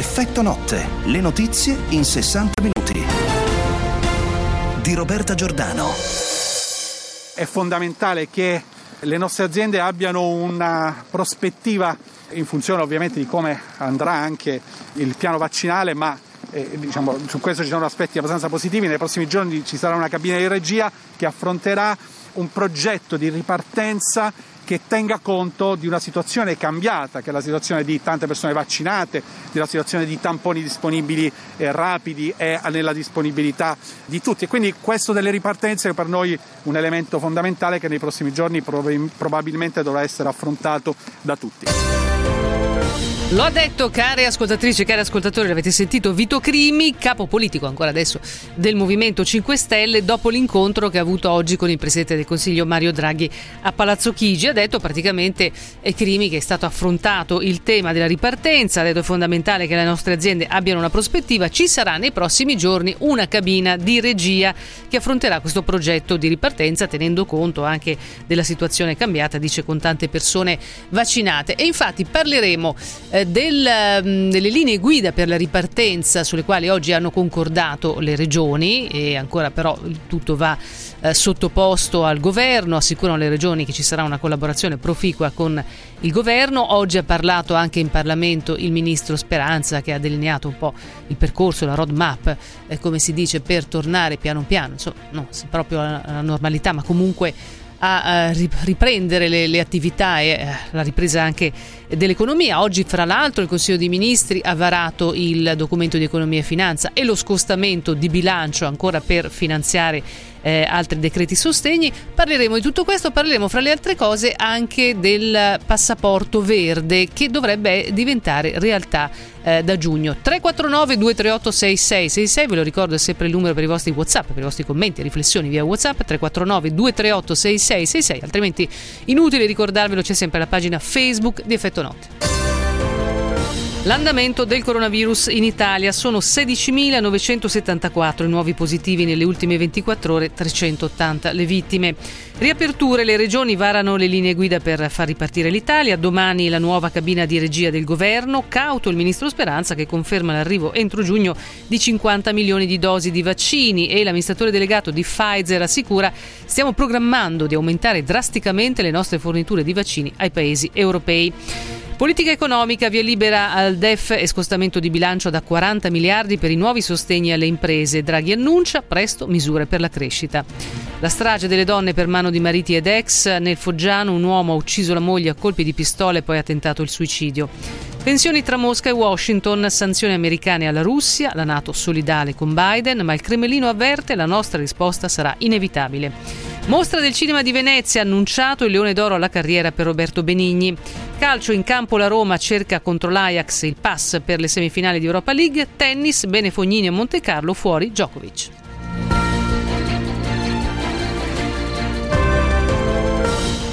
Effetto notte. Le notizie in 60 minuti. Di Roberta Giordano. È fondamentale che le nostre aziende abbiano una prospettiva in funzione ovviamente di come andrà anche il piano vaccinale, ma eh, diciamo, su questo ci sono aspetti abbastanza positivi. Nei prossimi giorni ci sarà una cabina di regia che affronterà un progetto di ripartenza che tenga conto di una situazione cambiata, che è la situazione di tante persone vaccinate, della situazione di tamponi disponibili e rapidi e nella disponibilità di tutti. E quindi questo delle ripartenze è per noi un elemento fondamentale che nei prossimi giorni probabilmente dovrà essere affrontato da tutti. Lo ha detto, care ascoltatrici cari ascoltatori, l'avete sentito Vito Crimi, capo politico ancora adesso del Movimento 5 Stelle, dopo l'incontro che ha avuto oggi con il Presidente del Consiglio Mario Draghi a Palazzo Chigi. Ha detto praticamente è Crimi che è stato affrontato il tema della ripartenza, ha detto è fondamentale che le nostre aziende abbiano una prospettiva, ci sarà nei prossimi giorni una cabina di regia che affronterà questo progetto di ripartenza tenendo conto anche della situazione cambiata, dice con tante persone vaccinate. E infatti parleremo eh, del, mm, delle linee guida per la ripartenza sulle quali oggi hanno concordato le regioni e ancora però tutto va eh, sottoposto al governo, assicurano le regioni che ci sarà una collaborazione proficua con il governo. Oggi ha parlato anche in Parlamento il ministro Speranza che ha delineato un po' il percorso, la roadmap, eh, come si dice, per tornare piano piano, insomma, no, proprio alla normalità, ma comunque a riprendere le, le attività e eh, la ripresa anche dell'economia. Oggi, fra l'altro, il Consiglio dei Ministri ha varato il documento di economia e finanza e lo scostamento di bilancio ancora per finanziare eh, altri decreti sostegni. Parleremo di tutto questo, parleremo fra le altre cose anche del passaporto verde che dovrebbe diventare realtà eh, da giugno. 349 238 6666, ve lo ricordo è sempre il numero per i vostri WhatsApp, per i vostri commenti e riflessioni via WhatsApp 349 238 6666, altrimenti inutile ricordarvelo c'è sempre la pagina Facebook di Effetto Notte. L'andamento del coronavirus in Italia sono 16.974 i nuovi positivi nelle ultime 24 ore, 380 le vittime. Riaperture, le regioni varano le linee guida per far ripartire l'Italia, domani la nuova cabina di regia del governo, cauto il ministro Speranza che conferma l'arrivo entro giugno di 50 milioni di dosi di vaccini e l'amministratore delegato di Pfizer assicura stiamo programmando di aumentare drasticamente le nostre forniture di vaccini ai paesi europei. Politica economica, via libera al DEF e scostamento di bilancio da 40 miliardi per i nuovi sostegni alle imprese. Draghi annuncia presto misure per la crescita. La strage delle donne per mano di mariti ed ex. Nel Foggiano un uomo ha ucciso la moglie a colpi di pistola e poi ha tentato il suicidio. Tensioni tra Mosca e Washington, sanzioni americane alla Russia, la Nato solidale con Biden, ma il Cremlino avverte la nostra risposta sarà inevitabile. Mostra del cinema di Venezia, annunciato il Leone d'Oro alla carriera per Roberto Benigni. Calcio in campo la Roma cerca contro l'Ajax il pass per le semifinali di Europa League. Tennis, Bene Fognini a Monte Carlo, fuori Djokovic.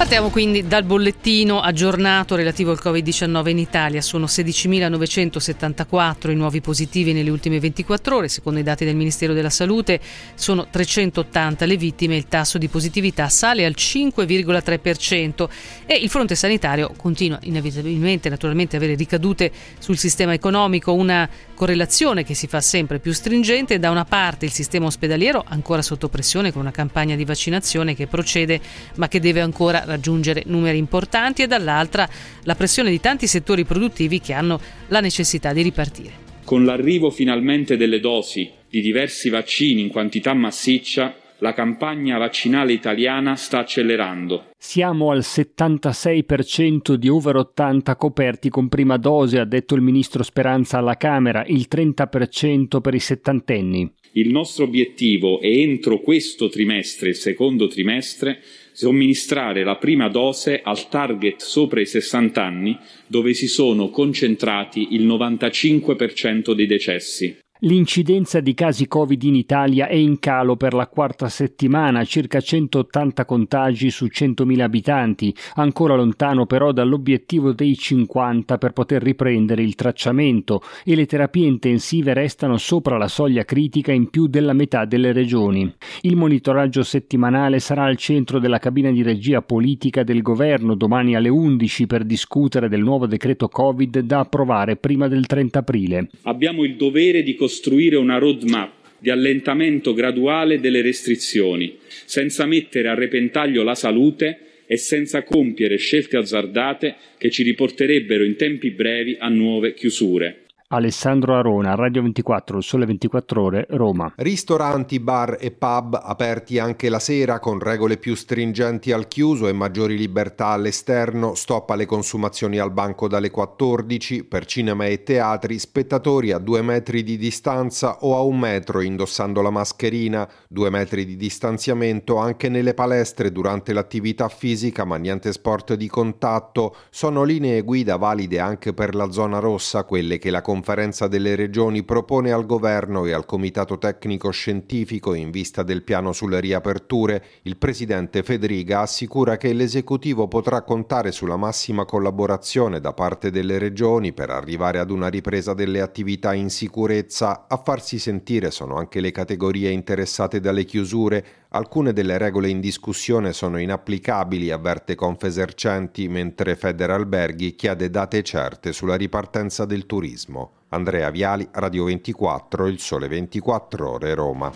Partiamo quindi dal bollettino aggiornato relativo al Covid-19 in Italia. Sono 16.974 i nuovi positivi nelle ultime 24 ore, secondo i dati del Ministero della Salute. Sono 380 le vittime, il tasso di positività sale al 5,3% e il fronte sanitario continua inevitabilmente naturalmente a avere ricadute sul sistema economico, una correlazione che si fa sempre più stringente. Da una parte il sistema ospedaliero ancora sotto pressione con una campagna di vaccinazione che procede ma che deve ancora raggiungere raggiungere numeri importanti e dall'altra la pressione di tanti settori produttivi che hanno la necessità di ripartire. Con l'arrivo finalmente delle dosi di diversi vaccini in quantità massiccia, la campagna vaccinale italiana sta accelerando. Siamo al 76% di over 80 coperti con prima dose, ha detto il ministro Speranza alla Camera, il 30% per i settantenni. Il nostro obiettivo è entro questo trimestre, il secondo trimestre, somministrare la prima dose al target sopra i 60 anni, dove si sono concentrati il 95% dei decessi. L'incidenza di casi Covid in Italia è in calo per la quarta settimana, circa 180 contagi su 100.000 abitanti, ancora lontano però dall'obiettivo dei 50 per poter riprendere il tracciamento e le terapie intensive restano sopra la soglia critica in più della metà delle regioni. Il monitoraggio settimanale sarà al centro della cabina di regia politica del governo domani alle 11 per discutere del nuovo decreto Covid da approvare prima del 30 aprile. Abbiamo il dovere di costruire una roadmap di allentamento graduale delle restrizioni, senza mettere a repentaglio la salute e senza compiere scelte azzardate che ci riporterebbero in tempi brevi a nuove chiusure. Alessandro Arona, Radio 24, Sole 24 Ore, Roma. Ristoranti, bar e pub aperti anche la sera con regole più stringenti al chiuso e maggiori libertà all'esterno, stop alle consumazioni al banco dalle 14, per cinema e teatri, spettatori a due metri di distanza o a un metro indossando la mascherina, due metri di distanziamento anche nelle palestre durante l'attività fisica ma niente sport di contatto, sono linee guida valide anche per la zona rossa, quelle che la conferenza delle regioni propone al governo e al comitato tecnico scientifico in vista del piano sulle riaperture, il presidente Federica assicura che l'esecutivo potrà contare sulla massima collaborazione da parte delle regioni per arrivare ad una ripresa delle attività in sicurezza. A farsi sentire sono anche le categorie interessate dalle chiusure. Alcune delle regole in discussione sono inapplicabili, avverte Confesercenti, mentre Federalberghi chiede date certe sulla ripartenza del turismo. Andrea Viali, Radio 24, Il Sole 24 Ore, Roma.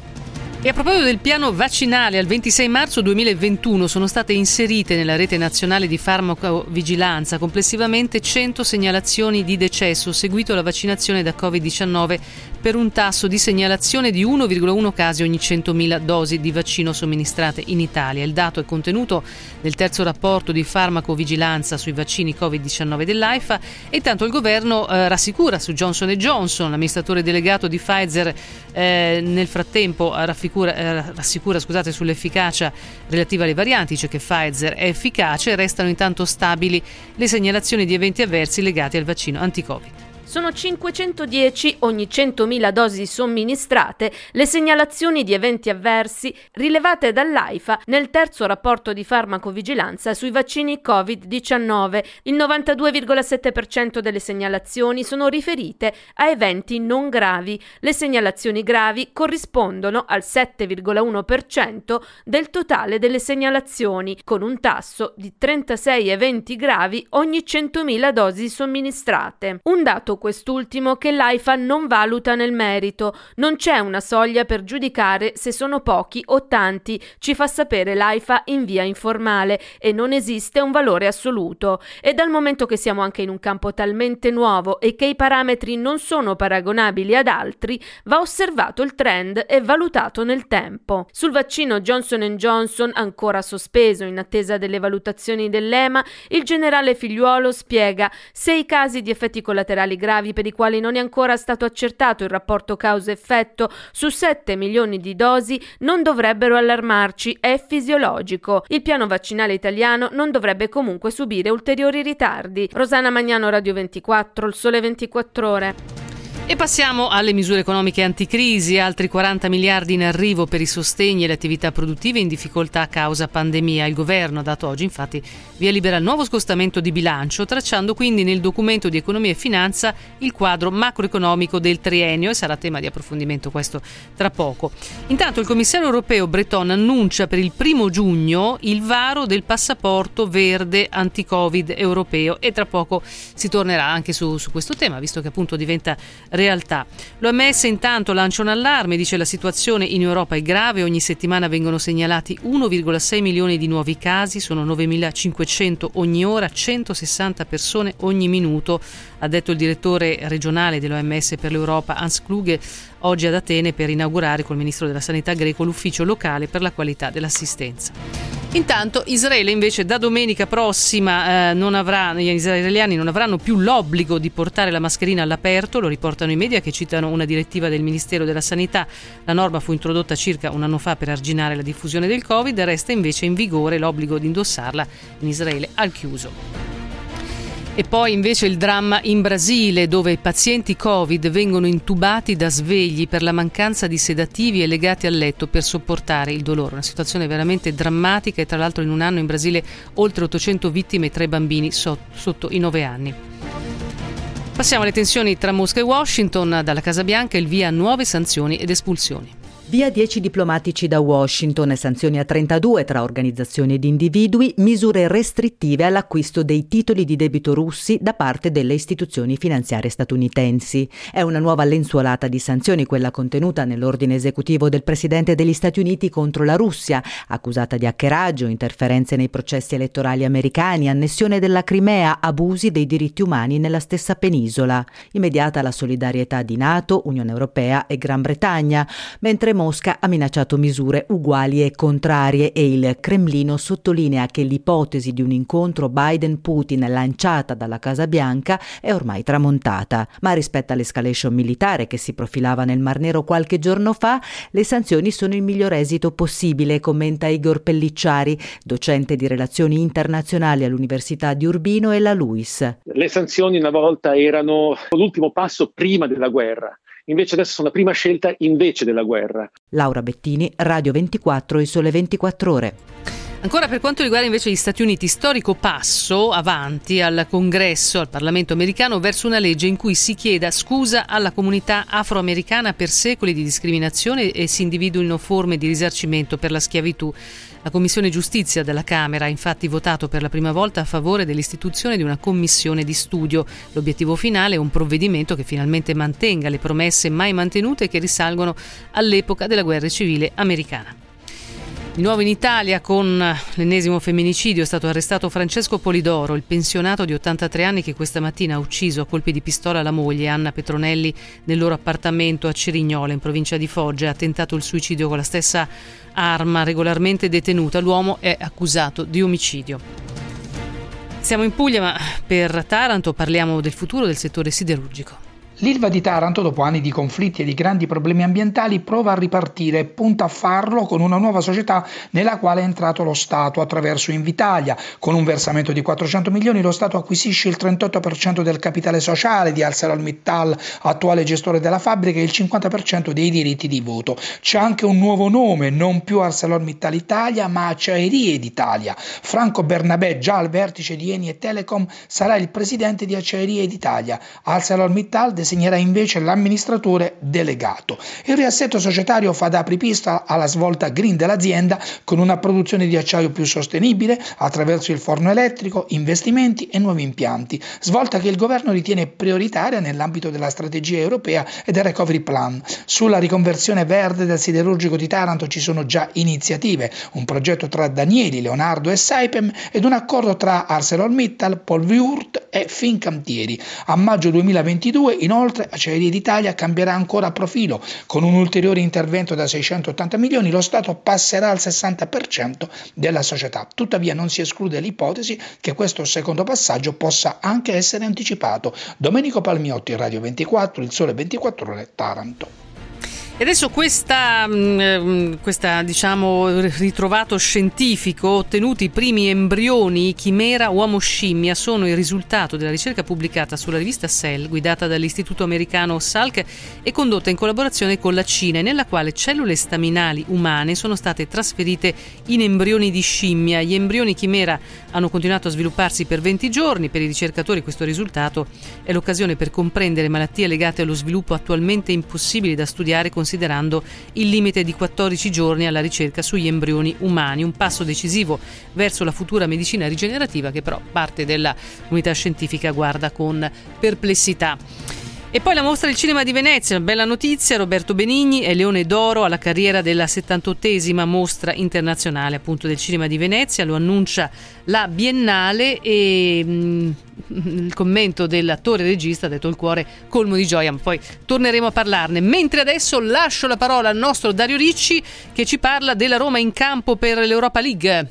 E a proposito del piano vaccinale, al 26 marzo 2021 sono state inserite nella rete nazionale di farmacovigilanza complessivamente 100 segnalazioni di decesso seguito alla vaccinazione da Covid-19 per un tasso di segnalazione di 1,1 casi ogni 100.000 dosi di vaccino somministrate in Italia. Il dato è contenuto nel terzo rapporto di farmacovigilanza sui vaccini Covid-19 dell'AIFA e intanto il governo eh, rassicura su Johnson Johnson, l'amministratore delegato di Pfizer eh, nel frattempo rassicura, eh, rassicura scusate, sull'efficacia relativa alle varianti, dice che Pfizer è efficace restano intanto stabili le segnalazioni di eventi avversi legati al vaccino anti-Covid. Sono 510 ogni 100.000 dosi somministrate le segnalazioni di eventi avversi rilevate dall'AIFA nel terzo rapporto di farmacovigilanza sui vaccini Covid-19. Il 92,7% delle segnalazioni sono riferite a eventi non gravi. Le segnalazioni gravi corrispondono al 7,1% del totale delle segnalazioni, con un tasso di 36 eventi gravi ogni 100.000 dosi somministrate. Un dato quest'ultimo che l'AIFA non valuta nel merito. Non c'è una soglia per giudicare se sono pochi o tanti, ci fa sapere l'AIFA in via informale e non esiste un valore assoluto. E dal momento che siamo anche in un campo talmente nuovo e che i parametri non sono paragonabili ad altri, va osservato il trend e valutato nel tempo. Sul vaccino Johnson Johnson, ancora sospeso in attesa delle valutazioni dell'EMA, il generale Figliuolo spiega se i casi di effetti collaterali gravi gravi per i quali non è ancora stato accertato il rapporto causa-effetto su 7 milioni di dosi non dovrebbero allarmarci, è fisiologico. Il piano vaccinale italiano non dovrebbe comunque subire ulteriori ritardi. Rosana Magnano, Radio 24, il sole 24 ore. E passiamo alle misure economiche anticrisi, altri 40 miliardi in arrivo per i sostegni e le attività produttive in difficoltà a causa pandemia. Il governo ha dato oggi infatti via libera al nuovo scostamento di bilancio, tracciando quindi nel documento di economia e finanza il quadro macroeconomico del triennio e sarà tema di approfondimento questo tra poco. Intanto il commissario europeo Breton annuncia per il primo giugno il varo del passaporto verde anti-Covid europeo e tra poco si tornerà anche su, su questo tema, visto che appunto diventa realtà. L'OMS intanto lancia un allarme, dice la situazione in Europa è grave, ogni settimana vengono segnalati 1,6 milioni di nuovi casi, sono 9.500 ogni ora, 160 persone ogni minuto, ha detto il direttore regionale dell'OMS per l'Europa Hans Kluge oggi ad Atene per inaugurare col ministro della Sanità greco l'ufficio locale per la qualità dell'assistenza. Intanto Israele invece da domenica prossima eh, non avrà, gli israeliani non avranno più l'obbligo di portare la mascherina all'aperto, lo riportano i media che citano una direttiva del Ministero della Sanità. La norma fu introdotta circa un anno fa per arginare la diffusione del Covid, resta invece in vigore l'obbligo di indossarla in Israele al chiuso. E poi invece il dramma in Brasile dove i pazienti Covid vengono intubati da svegli per la mancanza di sedativi e legati al letto per sopportare il dolore. Una situazione veramente drammatica e tra l'altro in un anno in Brasile oltre 800 vittime e tre bambini sotto i 9 anni. Passiamo alle tensioni tra Mosca e Washington. Dalla Casa Bianca il via a nuove sanzioni ed espulsioni. Via 10 diplomatici da Washington sanzioni a 32 tra organizzazioni ed individui, misure restrittive all'acquisto dei titoli di debito russi da parte delle istituzioni finanziarie statunitensi. È una nuova lenzuolata di sanzioni quella contenuta nell'ordine esecutivo del Presidente degli Stati Uniti contro la Russia, accusata di hackeraggio, interferenze nei processi elettorali americani, annessione della Crimea, abusi dei diritti umani nella stessa penisola. Immediata la solidarietà di NATO, Unione Europea e Gran Bretagna, mentre Mosca ha minacciato misure uguali e contrarie e il Cremlino sottolinea che l'ipotesi di un incontro Biden-Putin lanciata dalla Casa Bianca è ormai tramontata. Ma rispetto all'escalation militare che si profilava nel Mar Nero qualche giorno fa, le sanzioni sono il miglior esito possibile, commenta Igor Pellicciari, docente di relazioni internazionali all'Università di Urbino e la LUIS. Le sanzioni una volta erano l'ultimo passo prima della guerra invece adesso sono la prima scelta invece della guerra. Laura Bettini, Radio 24 e Sole 24 Ore. Ancora per quanto riguarda invece gli Stati Uniti, storico passo avanti al Congresso, al Parlamento americano, verso una legge in cui si chieda scusa alla comunità afroamericana per secoli di discriminazione e si individuino forme di risarcimento per la schiavitù. La Commissione Giustizia della Camera ha infatti votato per la prima volta a favore dell'istituzione di una commissione di studio. L'obiettivo finale è un provvedimento che finalmente mantenga le promesse mai mantenute che risalgono all'epoca della guerra civile americana. Di nuovo in Italia con l'ennesimo femminicidio è stato arrestato Francesco Polidoro, il pensionato di 83 anni che questa mattina ha ucciso a colpi di pistola la moglie Anna Petronelli nel loro appartamento a Cerignola in provincia di Foggia. Ha tentato il suicidio con la stessa arma regolarmente detenuta. L'uomo è accusato di omicidio. Siamo in Puglia, ma per Taranto parliamo del futuro del settore siderurgico. L'Ilva di Taranto, dopo anni di conflitti e di grandi problemi ambientali, prova a ripartire e punta a farlo con una nuova società nella quale è entrato lo Stato attraverso Invitalia. Con un versamento di 400 milioni lo Stato acquisisce il 38% del capitale sociale di ArcelorMittal, attuale gestore della fabbrica, e il 50% dei diritti di voto. C'è anche un nuovo nome, non più ArcelorMittal Italia, ma Acciaierie d'Italia. Franco Bernabé, già al vertice di Eni e Telecom, sarà il presidente di Acciaierie d'Italia. ArcelorMittal designerà invece l'amministratore delegato. Il riassetto societario fa da apripista alla svolta green dell'azienda con una produzione di acciaio più sostenibile attraverso il forno elettrico, investimenti e nuovi impianti, svolta che il governo ritiene prioritaria nell'ambito della strategia europea e del recovery plan. Sulla riconversione verde del siderurgico di Taranto ci sono già iniziative, un progetto tra Danieli, Leonardo e Saipem ed un accordo tra ArcelorMittal, Polviurt e Fincantieri. A maggio 2022 inoltre Inoltre Acciaierie d'Italia cambierà ancora profilo. Con un ulteriore intervento da 680 milioni lo Stato passerà al 60% della società. Tuttavia non si esclude l'ipotesi che questo secondo passaggio possa anche essere anticipato. Domenico Palmiotti, Radio 24, Il Sole 24 Ore, Taranto. E adesso questa, mm, mm, questa, diciamo, ritrovato scientifico, ottenuti i primi embrioni chimera uomo-scimmia, sono il risultato della ricerca pubblicata sulla rivista Cell, guidata dall'istituto americano Salk e condotta in collaborazione con la Cina, nella quale cellule staminali umane sono state trasferite in embrioni di scimmia. Gli embrioni chimera hanno continuato a svilupparsi per 20 giorni. Per i ricercatori questo risultato è l'occasione per comprendere malattie legate allo sviluppo attualmente impossibili da studiare con considerando il limite di 14 giorni alla ricerca sugli embrioni umani, un passo decisivo verso la futura medicina rigenerativa che però parte della comunità scientifica guarda con perplessità. E poi la mostra del cinema di Venezia, bella notizia, Roberto Benigni è Leone d'Oro alla carriera della 78esima mostra internazionale appunto del cinema di Venezia, lo annuncia la Biennale e mh, mm, il commento dell'attore regista ha detto il cuore colmo di gioia, ma poi torneremo a parlarne. Mentre adesso lascio la parola al nostro Dario Ricci che ci parla della Roma in campo per l'Europa League.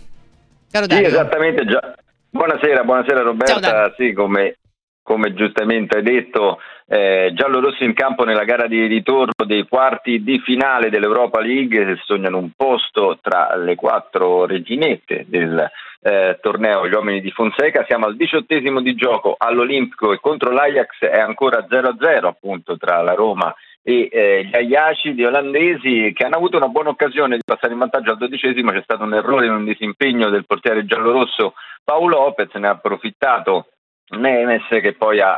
Caro Dario. Sì, esattamente già. Buonasera, buonasera Roberta. Ciao, sì, come, come giustamente hai detto, eh, giallorossi in campo nella gara di ritorno dei quarti di finale dell'Europa League, sognano un posto tra le quattro reginette del eh, torneo Gli uomini di Fonseca. Siamo al diciottesimo di gioco all'Olimpico e contro l'Ajax è ancora 0-0 appunto tra la Roma e eh, gli Ayacidi olandesi che hanno avuto una buona occasione di passare in vantaggio al dodicesimo. C'è stato un errore in un disimpegno del portiere giallorosso Paolo Lopez, ne ha approfittato Nemes che poi ha,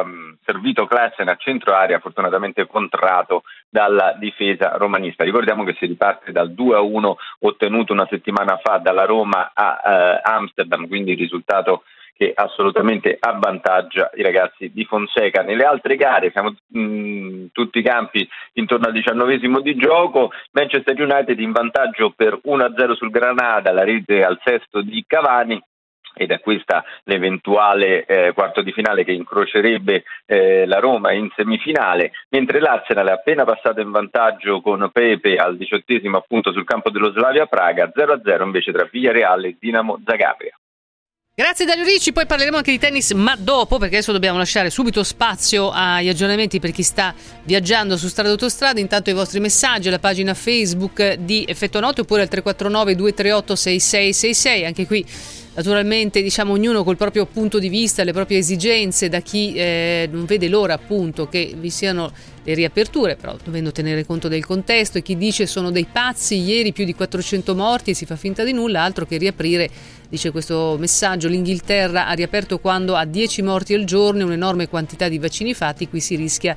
ha servito Klassen a centro area, fortunatamente contrato dalla difesa romanista. Ricordiamo che si riparte dal 2-1 ottenuto una settimana fa dalla Roma a eh, Amsterdam, quindi risultato che assolutamente avvantaggia i ragazzi di Fonseca. Nelle altre gare siamo mh, tutti i campi intorno al diciannovesimo di gioco, Manchester United in vantaggio per 1-0 sul Granada, la rete al sesto di Cavani ed è questa l'eventuale eh, quarto di finale che incrocerebbe eh, la Roma in semifinale, mentre l'Arsenal è appena passato in vantaggio con Pepe al diciottesimo appunto sul campo dello Slavia Praga, 0-0 invece tra Villareal e Dinamo Zagabria. Grazie Dario Ricci, poi parleremo anche di tennis, ma dopo, perché adesso dobbiamo lasciare subito spazio agli aggiornamenti per chi sta viaggiando su strade e autostrade. Intanto i vostri messaggi alla pagina Facebook di Effetto Note oppure al 349 238 6666. Anche qui naturalmente diciamo ognuno col proprio punto di vista, le proprie esigenze, da chi eh, non vede l'ora appunto che vi siano le riaperture, però dovendo tenere conto del contesto e chi dice sono dei pazzi, ieri più di 400 morti e si fa finta di nulla, altro che riaprire, dice questo messaggio, l'Inghilterra ha riaperto quando ha 10 morti al giorno e un'enorme quantità di vaccini fatti, qui si rischia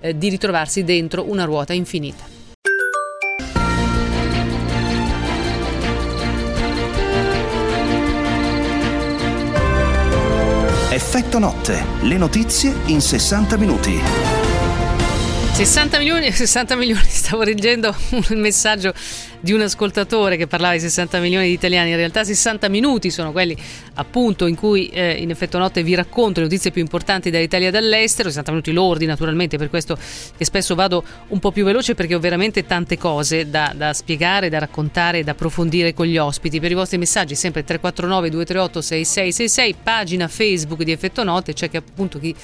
eh, di ritrovarsi dentro una ruota infinita. Effetto notte, le notizie in 60 minuti. 60 milioni, 60 milioni, stavo leggendo un messaggio di un ascoltatore che parlava di 60 milioni di italiani, in realtà 60 minuti sono quelli appunto in cui eh, in effetto notte vi racconto le notizie più importanti dall'Italia e dall'estero, 60 minuti lordi naturalmente, per questo che spesso vado un po' più veloce perché ho veramente tante cose da, da spiegare, da raccontare, da approfondire con gli ospiti. Per i vostri messaggi sempre 349 238 6666, pagina Facebook di Effetto Note, c'è che appunto chi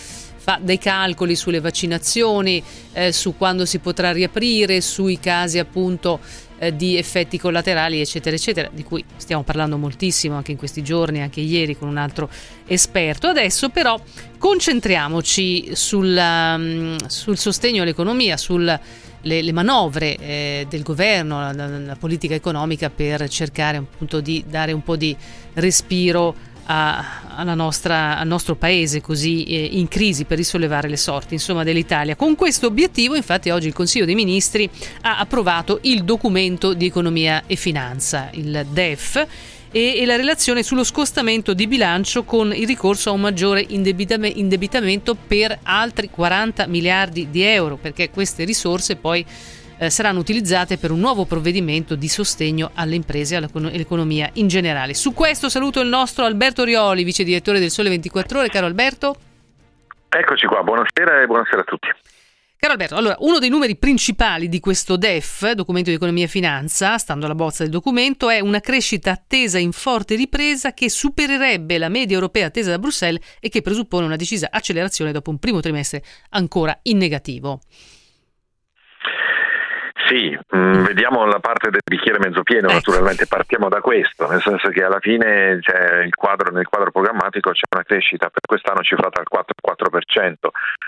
fa dei calcoli sulle vaccinazioni, eh, su quando si potrà riaprire, sui casi appunto eh, di effetti collaterali, eccetera, eccetera, di cui stiamo parlando moltissimo anche in questi giorni, anche ieri con un altro esperto. Adesso però concentriamoci sul, um, sul sostegno all'economia, sulle le, manovre eh, del governo, la, la, la, politica economica per cercare appunto di dare un po' di respiro a, nostra, al nostro paese così eh, in crisi per risollevare le sorti insomma, dell'Italia. Con questo obiettivo infatti oggi il Consiglio dei Ministri ha approvato il documento di economia e finanza, il DEF, e, e la relazione sullo scostamento di bilancio con il ricorso a un maggiore indebitamento per altri 40 miliardi di euro, perché queste risorse poi eh, saranno utilizzate per un nuovo provvedimento di sostegno alle imprese e all'economia in generale. Su questo saluto il nostro Alberto Rioli, vice direttore del Sole 24 Ore. Caro Alberto. Eccoci qua, buonasera e buonasera a tutti. Caro Alberto, allora, uno dei numeri principali di questo DEF, documento di economia e finanza, stando alla bozza del documento, è una crescita attesa in forte ripresa che supererebbe la media europea attesa da Bruxelles e che presuppone una decisa accelerazione dopo un primo trimestre ancora in negativo. Sì, mh, mm, vediamo la parte del bicchiere mezzo pieno, ecco. naturalmente partiamo da questo, nel senso che alla fine il quadro, nel quadro programmatico c'è una crescita per quest'anno cifrata al 4%,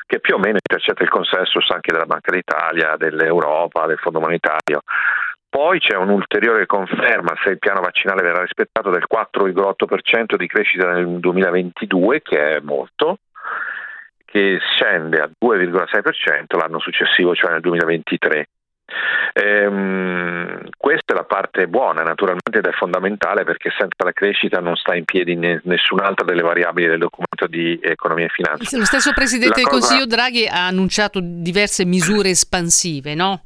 che più o meno intercetta il consensus anche della Banca d'Italia, dell'Europa, del Fondo Monetario. Poi c'è un'ulteriore conferma, se il piano vaccinale verrà rispettato, del 4,8% di crescita nel 2022, che è molto, che scende a 2,6% l'anno successivo, cioè nel 2023. Ehm, questa è la parte buona, naturalmente ed è fondamentale perché senza la crescita non sta in piedi nessun'altra delle variabili del documento di economia e finanza. Lo stesso Presidente del Consiglio Draghi ha annunciato diverse misure espansive, no?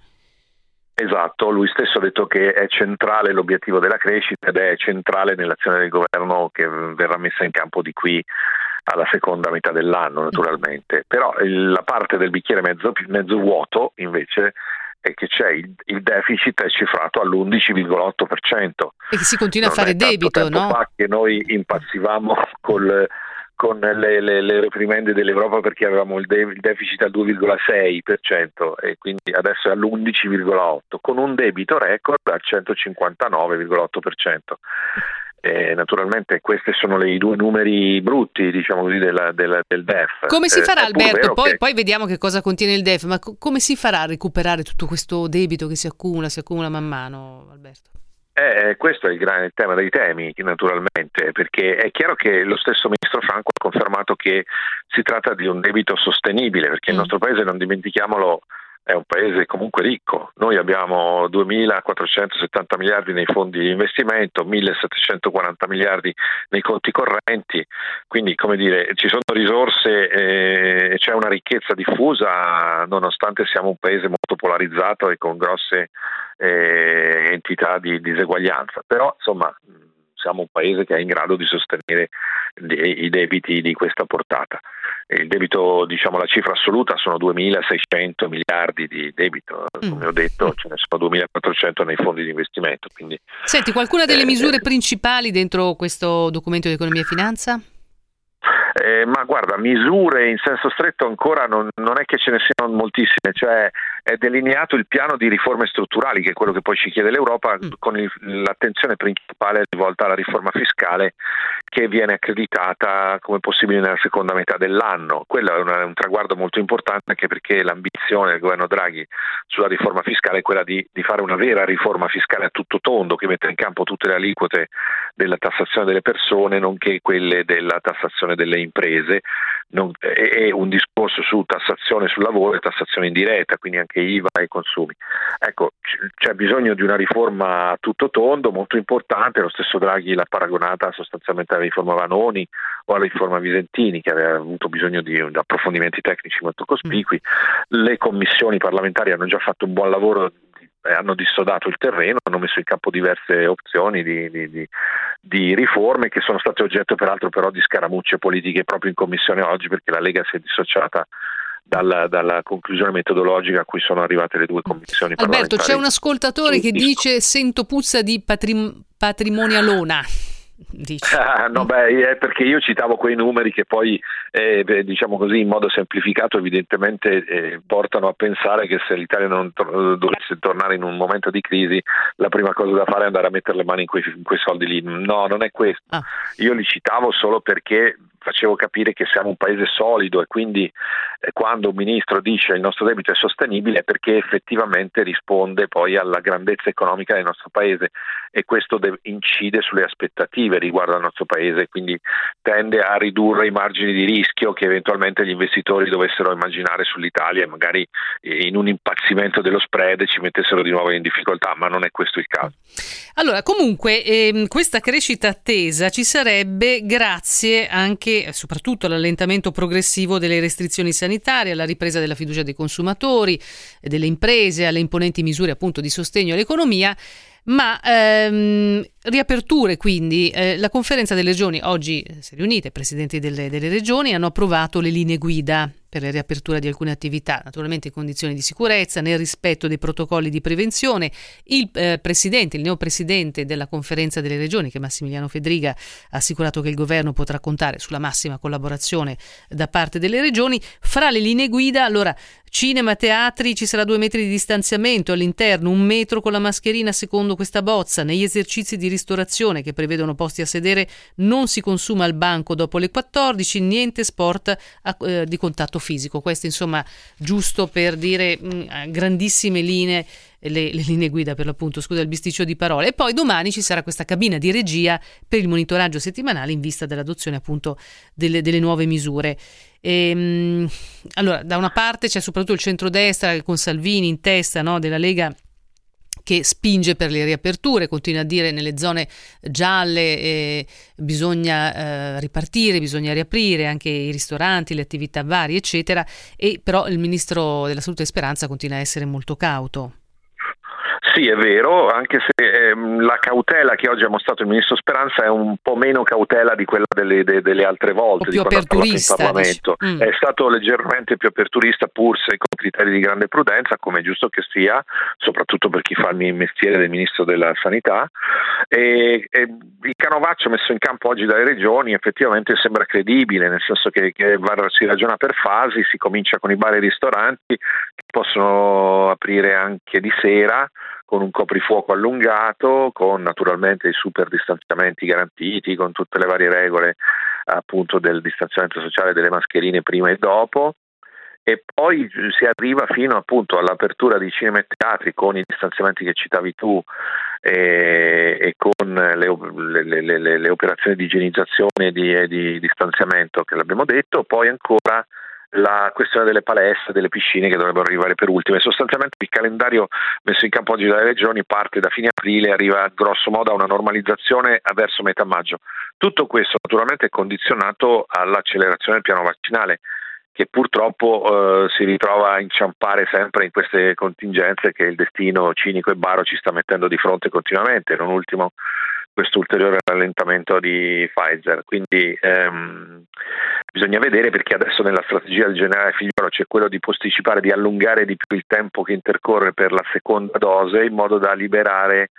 Esatto, lui stesso ha detto che è centrale l'obiettivo della crescita ed è centrale nell'azione del governo che verrà messa in campo di qui alla seconda metà dell'anno naturalmente, però la parte del bicchiere mezzo, mezzo vuoto invece è che c'è il, il, deficit è cifrato all'11,8%. E che si continua non a fare debito, no? fa che noi impazzivamo col, con le, le, le, reprimende dell'Europa perché avevamo il, de- il deficit al 2,6% e quindi adesso è all'11,8% con un debito record al 159,8%. Eh, naturalmente questi sono i due numeri brutti diciamo così, della, della, del DEF. Come si eh, farà Alberto? Poi, che... poi, vediamo che cosa contiene il DEF, ma co- come si farà a recuperare tutto questo debito che si accumula, si accumula man mano Alberto? Eh, questo è il, gran, il tema dei temi, naturalmente, perché è chiaro che lo stesso ministro Franco ha confermato che si tratta di un debito sostenibile, perché mm. il nostro paese, non dimentichiamolo, è un paese comunque ricco. Noi abbiamo 2.470 miliardi nei fondi di investimento, 1.740 miliardi nei conti correnti, quindi come dire, ci sono risorse e c'è una ricchezza diffusa nonostante siamo un paese molto polarizzato e con grosse eh, entità di diseguaglianza. Però insomma siamo un paese che è in grado di sostenere i debiti di questa portata. Il debito, diciamo la cifra assoluta sono 2.600 miliardi di debito, come ho detto ce ne sono 2.400 nei fondi di investimento. Quindi, Senti, qualcuna delle eh, misure principali dentro questo documento di economia e finanza? Eh, ma guarda, misure in senso stretto ancora non, non, è che ce ne siano moltissime, cioè è delineato il piano di riforme strutturali, che è quello che poi ci chiede l'Europa, mm. con il, l'attenzione principale rivolta alla riforma fiscale che viene accreditata come possibile nella seconda metà dell'anno. Quello è, una, un traguardo molto importante anche perché l'ambizione del governo Draghi sulla riforma fiscale è quella di, di fare una vera riforma fiscale a tutto tondo che metta in campo tutte le aliquote della tassazione delle persone, nonché quelle della tassazione delle imprese non, e, un discorso su tassazione sul lavoro e tassazione indiretta, quindi anche IVA ai consumi. Ecco, c'è bisogno di una riforma a tutto tondo molto importante, lo stesso Draghi l'ha paragonata sostanzialmente alla riforma Vanoni o alla riforma Visentini che aveva avuto bisogno di, di approfondimenti tecnici molto cospicui. Le commissioni parlamentari hanno già fatto un buon lavoro eh, hanno dissodato il terreno, hanno messo in campo diverse opzioni di, di, di, di, riforme che sono state oggetto peraltro però di scaramucce politiche proprio in commissione oggi perché la Lega si è dissociata dalla, dalla, conclusione metodologica a cui sono arrivate le due commissioni Alberto, c'è un ascoltatore che dice sento puzza di patrim- patrimonialona. Ah, no, beh, è perché io citavo quei numeri che poi, eh, diciamo così, in modo semplificato, evidentemente eh, portano a pensare che se l'Italia non to- dovesse tornare in un momento di crisi, la prima cosa da fare è andare a mettere le mani in quei, in quei soldi lì. No, non è questo. Ah. Io li citavo solo perché facevo capire che siamo un paese solido e quindi eh, quando un ministro dice il nostro debito è sostenibile è perché effettivamente risponde poi alla grandezza economica del nostro paese e questo de- incide sulle aspettative riguardo al nostro paese quindi tende a ridurre i margini di rischio che eventualmente gli investitori dovessero immaginare sull'Italia e magari in un impazzimento dello spread ci mettessero di nuovo in difficoltà, ma non è questo il caso. Allora, comunque ehm, questa crescita attesa ci sarebbe grazie anche soprattutto all'allentamento progressivo delle restrizioni sanitarie, alla ripresa della fiducia dei consumatori, delle imprese, alle imponenti misure appunto di sostegno all'economia ma ehm, riaperture quindi, eh, la conferenza delle regioni oggi si è riunita, i presidenti delle, delle regioni hanno approvato le linee guida per la riapertura di alcune attività, naturalmente in condizioni di sicurezza, nel rispetto dei protocolli di prevenzione. Il eh, presidente, il neopresidente della conferenza delle regioni, che Massimiliano Fedriga, ha assicurato che il governo potrà contare sulla massima collaborazione da parte delle regioni. Fra le linee guida, allora, cinema, teatri, ci sarà due metri di distanziamento all'interno, un metro con la mascherina secondo questa bozza. Negli esercizi di ristorazione che prevedono posti a sedere non si consuma al banco dopo le 14, niente sport a, eh, di contatto fisico. Questo insomma giusto per dire mh, mm, grandissime linee le, le, linee guida per l'appunto, scusa il bisticcio di parole. E poi domani ci sarà questa cabina di regia per il monitoraggio settimanale in vista dell'adozione appunto delle, delle nuove misure. E, ehm, allora, da una parte c'è soprattutto il centrodestra con Salvini in testa no, della Lega che spinge per le riaperture, continua a dire nelle zone gialle eh, bisogna eh, ripartire, bisogna riaprire anche i ristoranti, le attività varie, eccetera, e però il ministro della Salute e Speranza continua a essere molto cauto. Sì, è vero, anche se ehm, la cautela che oggi ha mostrato il ministro Speranza è un po' meno cautela di quella delle, de, delle altre volte, di quando parlato in Parlamento. Mm. È stato leggermente più aperturista, pur se con criteri di grande prudenza, come è giusto che sia, soprattutto per chi fa il mestiere del ministro della Sanità. E, e il canovaccio messo in campo oggi dalle regioni effettivamente sembra credibile, nel senso che, che si ragiona per fasi, si comincia con i bar e i ristoranti che possono aprire anche di sera con un coprifuoco allungato, con naturalmente i super distanziamenti garantiti, con tutte le varie regole appunto del distanziamento sociale delle mascherine prima e dopo. E poi si arriva fino appunto all'apertura di cinema e teatri con i distanziamenti che citavi tu e, e con le, le, le, le, operazioni di igienizzazione e di, di distanziamento che l'abbiamo detto, poi ancora la questione delle palestre, delle piscine che dovrebbero arrivare per ultime. Sostanzialmente il calendario messo in campo oggi dalle regioni parte da fine aprile e arriva grosso modo a una normalizzazione verso metà maggio. Tutto questo naturalmente è condizionato all'accelerazione del piano vaccinale che purtroppo eh, si ritrova a inciampare sempre in queste contingenze che il destino cinico e baro ci sta mettendo di fronte continuamente, non ultimo questo ulteriore rallentamento di Pfizer. Quindi ehm, bisogna vedere perché adesso nella strategia del generale Figliolo c'è quello di posticipare, di allungare di più il tempo che intercorre per la seconda dose in modo da liberare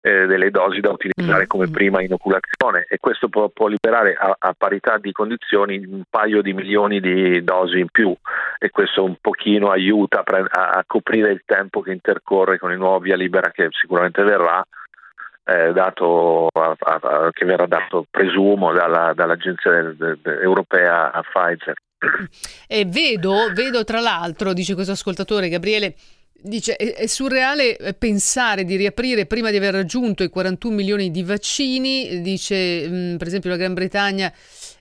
eh, delle dosi da utilizzare mm, come mm. prima inoculazione e questo può, può liberare a, a, parità di condizioni un paio di milioni di dosi in più e questo un pochino aiuta a, a coprire il tempo che intercorre con il nuovo via libera che sicuramente verrà eh, dato a, a, che verrà dato, presumo, dalla, dall'agenzia europea a Pfizer. E vedo, vedo tra l'altro, dice questo ascoltatore Gabriele, dice è, è, surreale eh, pensare di riaprire prima di aver raggiunto i 41 milioni di vaccini, dice mh, mm, per esempio la Gran Bretagna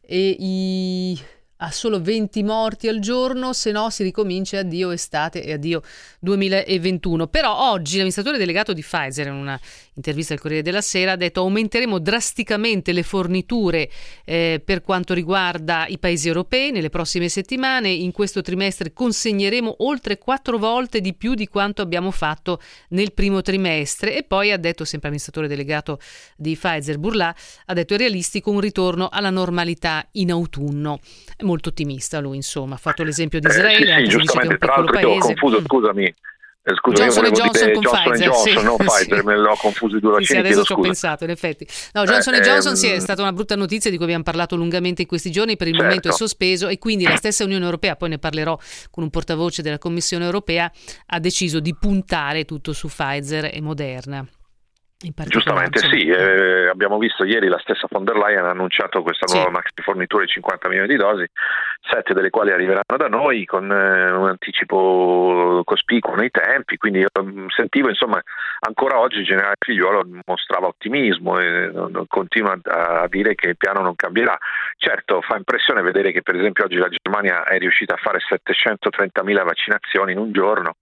e i a solo 20 morti al giorno, se no si ricomincia addio estate e addio 2021. Però oggi l'amministratore delegato di Pfizer in una intervista al Corriere della Sera ha detto aumenteremo drasticamente le forniture eh, per quanto riguarda i paesi europei nelle prossime settimane, in questo trimestre consegneremo oltre quattro volte di più di quanto abbiamo fatto nel primo trimestre. E poi ha detto sempre amministratore delegato di Pfizer Burla, ha detto è realistico un ritorno alla normalità in autunno molto ottimista lui, insomma, ha fatto l'esempio di Israele, eh, sì, sì, giustamente, tra l'altro io ho confuso, mm. scusami, eh, scusa, Johnson io Johnson con Johnson Pfizer, Johnson, sì. non Pfizer, sì. me l'ho confuso i due vaccini. Sì, adesso ci ho pensato, in effetti. No, Johnson eh, Johnson ehm... sì, è stata una brutta notizia di cui abbiamo parlato lungamente in questi giorni, per il certo. momento è sospeso e quindi la stessa Unione Europea, poi ne parlerò con un portavoce della Commissione Europea, ha deciso di puntare tutto su Pfizer e Moderna. Giustamente sì, eh, abbiamo visto ieri la stessa von der Leyen ha annunciato questa nuova sì. maxi fornitura di 50 milioni di dosi, sette delle quali arriveranno da noi con eh, un anticipo cospicuo nei tempi, quindi io mm, sentivo insomma ancora oggi il generale Figliuolo mostrava ottimismo e continua a dire che il piano non cambierà. Certo fa impressione vedere che per esempio oggi la Germania è riuscita a fare 730 mila vaccinazioni in un giorno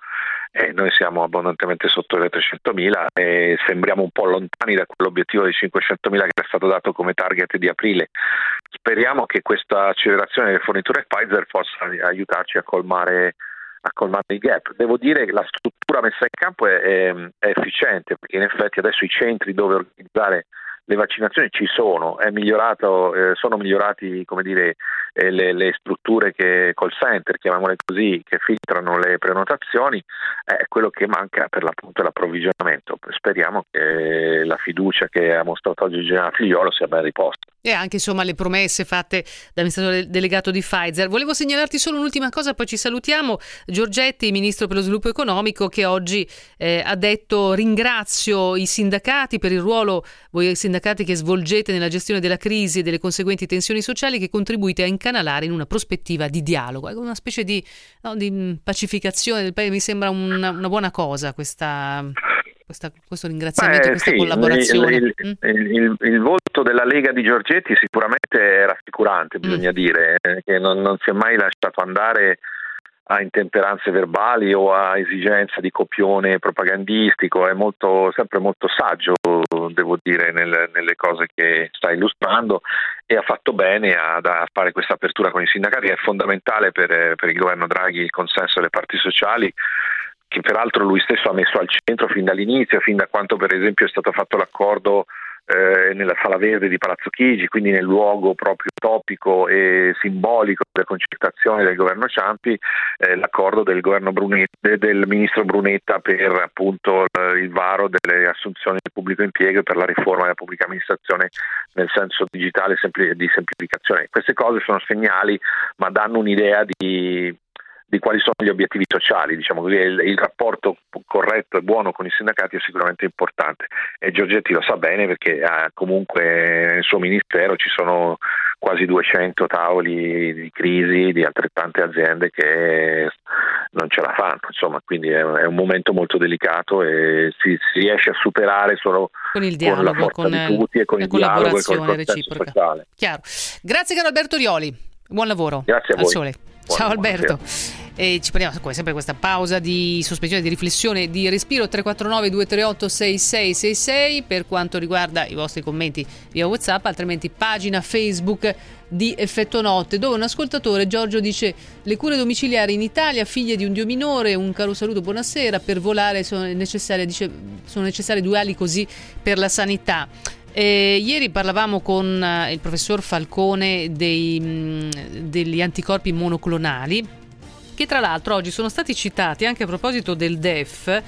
e noi siamo abbondantemente sotto le 300.000 e sembriamo un po' lontani da quell'obiettivo di 500.000 che è stato dato come target di aprile. Speriamo che questa accelerazione delle forniture Pfizer possa aiutarci a colmare, a colmare il gap. Devo dire che la struttura messa in campo è, è, è efficiente perché in effetti adesso i centri dove organizzare le vaccinazioni ci sono, eh, sono migliorati dire, eh, le, le, strutture che call center, chiamiamole così, che filtrano le prenotazioni, eh, quello che manca per l'appunto l'approvvigionamento. Speriamo che la fiducia che ha mostrato oggi il generale Figliolo sia ben riposta. E anche insomma le promesse fatte dall'amministratore delegato di Pfizer. Volevo segnalarti solo un'ultima cosa, poi ci salutiamo. Giorgetti, ministro per lo sviluppo economico, che oggi eh, ha detto ringrazio i sindacati per il ruolo, voi sindacati che svolgete nella gestione della crisi e delle conseguenti tensioni sociali che contribuite a incanalare in una prospettiva di dialogo, una specie di, no, di pacificazione del paese. Mi sembra una, una buona cosa questa questa, questo ringraziamento, Beh, questa sì, collaborazione. Il, il, mm? il, il, volto della Lega di Giorgetti sicuramente è rassicurante, bisogna mm. dire, eh, che non, non, si è mai lasciato andare a intemperanze verbali o a esigenza di copione propagandistico, è molto, sempre molto saggio, devo dire, nel, nelle cose che sta illustrando e ha fatto bene a, a fare questa apertura con i sindacati, è fondamentale per, per il governo Draghi il consenso delle parti sociali che peraltro lui stesso ha messo al centro fin dall'inizio, fin da quando per esempio è stato fatto l'accordo eh, nella Sala Verde di Palazzo Chigi, quindi nel luogo proprio topico e simbolico della concertazione del governo Ciampi, eh, l'accordo del, Brunetta, del, ministro Brunetta per appunto il varo delle assunzioni del pubblico impiego e per la riforma della pubblica amministrazione nel senso digitale di semplificazione. Queste cose sono segnali ma danno un'idea di di quali sono gli obiettivi sociali, diciamo così, il, il, rapporto corretto e buono con i sindacati è sicuramente importante e Giorgetti lo sa bene perché ha, comunque nel suo ministero ci sono quasi 200 tavoli di crisi di altrettante aziende che non ce la fanno, insomma, quindi è, è un momento molto delicato e si, si, riesce a superare solo con il dialogo, con, con tutti e con il dialogo e con il reciproca. Sociale. Chiaro. Grazie caro Alberto Rioli, buon lavoro. Grazie a voi. Al sole. Ciao Alberto. E ci prendiamo come sempre questa pausa di sospensione, di riflessione, di respiro 349 238 6666 per quanto riguarda i vostri commenti via WhatsApp, altrimenti pagina Facebook di Effetto Notte, dove un ascoltatore, Giorgio, dice le cure domiciliari in Italia, figlie di un dio minore, un caro saluto, buonasera, per volare sono necessarie, dice, sono necessarie due ali così per la sanità. Eh, ieri parlavamo con eh, il professor Falcone dei, mm, degli anticorpi monoclonali, che tra l'altro oggi sono stati citati anche a proposito del DEF.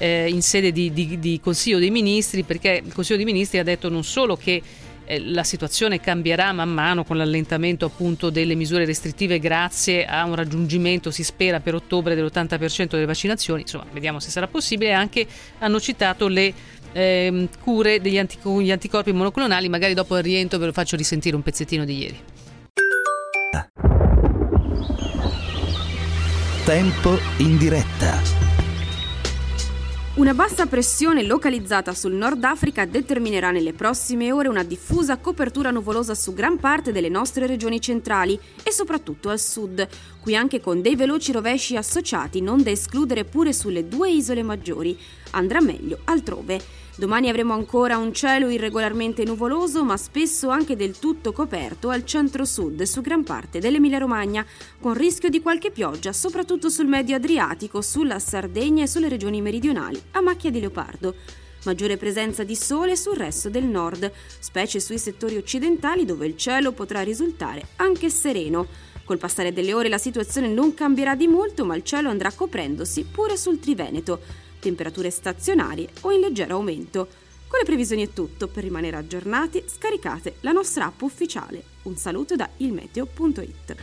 Eh, in sede di, di, di, Consiglio dei Ministri, perché il Consiglio dei Ministri ha detto non solo che eh, la situazione cambierà man mano con l'allentamento appunto delle misure restrittive grazie a un raggiungimento, si spera, per ottobre dell'80% delle vaccinazioni, insomma, vediamo se sarà possibile, anche hanno citato le eh, cure degli antic- anticorpi monoclonali, magari dopo il rientro ve lo faccio risentire un pezzettino di ieri. Tempo in diretta. Una bassa pressione localizzata sul Nord Africa determinerà nelle prossime ore una diffusa copertura nuvolosa su gran parte delle nostre regioni centrali e soprattutto al sud, qui anche con dei veloci rovesci associati non da escludere pure sulle due isole maggiori. Andrà meglio altrove. Domani avremo ancora un cielo irregolarmente nuvoloso, ma spesso anche del tutto coperto al centro-sud su gran parte dell'Emilia-Romagna, con rischio di qualche pioggia, soprattutto sul medio Adriatico, sulla Sardegna e sulle regioni meridionali, a macchia di leopardo. Maggiore presenza di sole sul resto del nord, specie sui settori occidentali dove il cielo potrà risultare anche sereno. Col passare delle ore la situazione non cambierà di molto, ma il cielo andrà coprendosi pure sul Triveneto temperature stazionarie o in leggero aumento. Con le previsioni è tutto, per rimanere aggiornati scaricate la nostra app ufficiale. Un saluto da ilmeteo.it.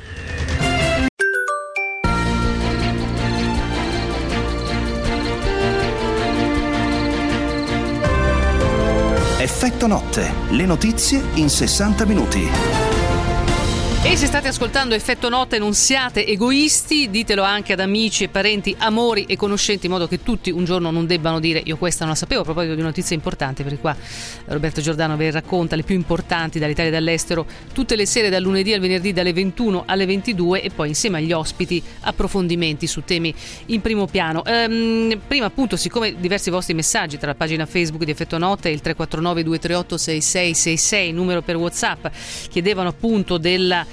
Effetto notte, le notizie in 60 minuti. E se state ascoltando Effetto Notte non siate egoisti, ditelo anche ad amici e parenti, amori e conoscenti, in modo che tutti un giorno non debbano dire io questa non la sapevo, a proposito di notizie importanti, perché qua Roberto Giordano vi racconta le più importanti dall'Italia e dall'estero, tutte le sere dal lunedì al venerdì dalle 21 alle 22 e poi insieme agli ospiti approfondimenti su temi in primo piano. Ehm, prima appunto, siccome diversi vostri messaggi tra la pagina Facebook di Effetto Notte e il 349 238 6666, numero per Whatsapp, chiedevano appunto della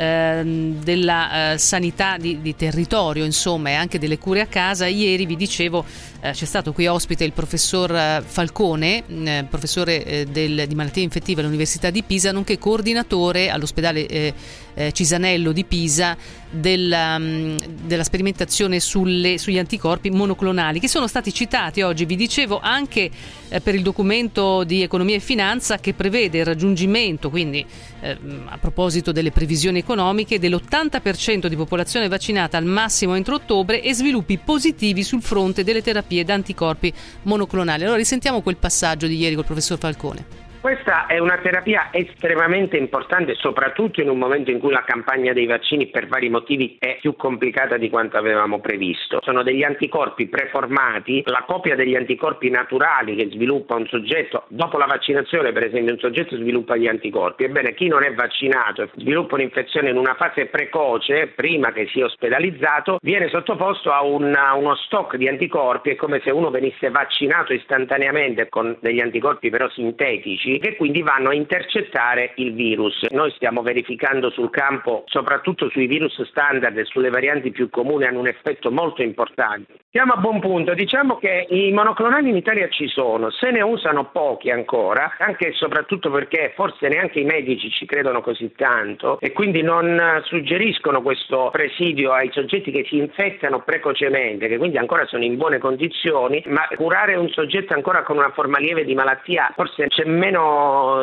Ehm, della eh, sanità di, di, territorio, insomma, e anche delle cure a casa. Ieri vi dicevo eh, c'è stato qui ospite il professor eh, Falcone, mm, eh, professore eh, del, di malattie infettive all'Università di Pisa, nonché coordinatore all'ospedale eh, Cisanello di Pisa della, um, della sperimentazione sulle, sugli anticorpi monoclonali che sono stati citati oggi, vi dicevo, anche per il documento di economia e finanza che prevede il raggiungimento, quindi a proposito delle previsioni economiche, dell'80% di popolazione vaccinata al massimo entro ottobre e sviluppi positivi sul fronte delle terapie d'anticorpi monoclonali. Allora risentiamo quel passaggio di ieri col professor Falcone. Questa è una terapia estremamente importante, soprattutto in un momento in cui la campagna dei vaccini per vari motivi è più complicata di quanto avevamo previsto. Sono degli anticorpi preformati, la copia degli anticorpi naturali che sviluppa un soggetto dopo la vaccinazione, per esempio un soggetto sviluppa gli anticorpi. Ebbene, chi non è vaccinato e sviluppa un'infezione in una fase precoce, prima che sia ospedalizzato, viene sottoposto a una, uno stock di anticorpi, è come se uno venisse vaccinato istantaneamente con degli anticorpi però sintetici biologici che quindi vanno a intercettare il virus. Noi stiamo verificando sul campo, soprattutto sui virus standard e sulle varianti più comuni, hanno un effetto molto importante. Siamo a buon punto, diciamo che i monoclonali in Italia ci sono, se ne usano pochi ancora, anche e soprattutto perché forse neanche i medici ci credono così tanto e quindi non suggeriscono questo presidio ai soggetti che si infettano precocemente, che quindi ancora sono in buone condizioni, ma curare un soggetto ancora con una forma lieve di malattia, forse c'è meno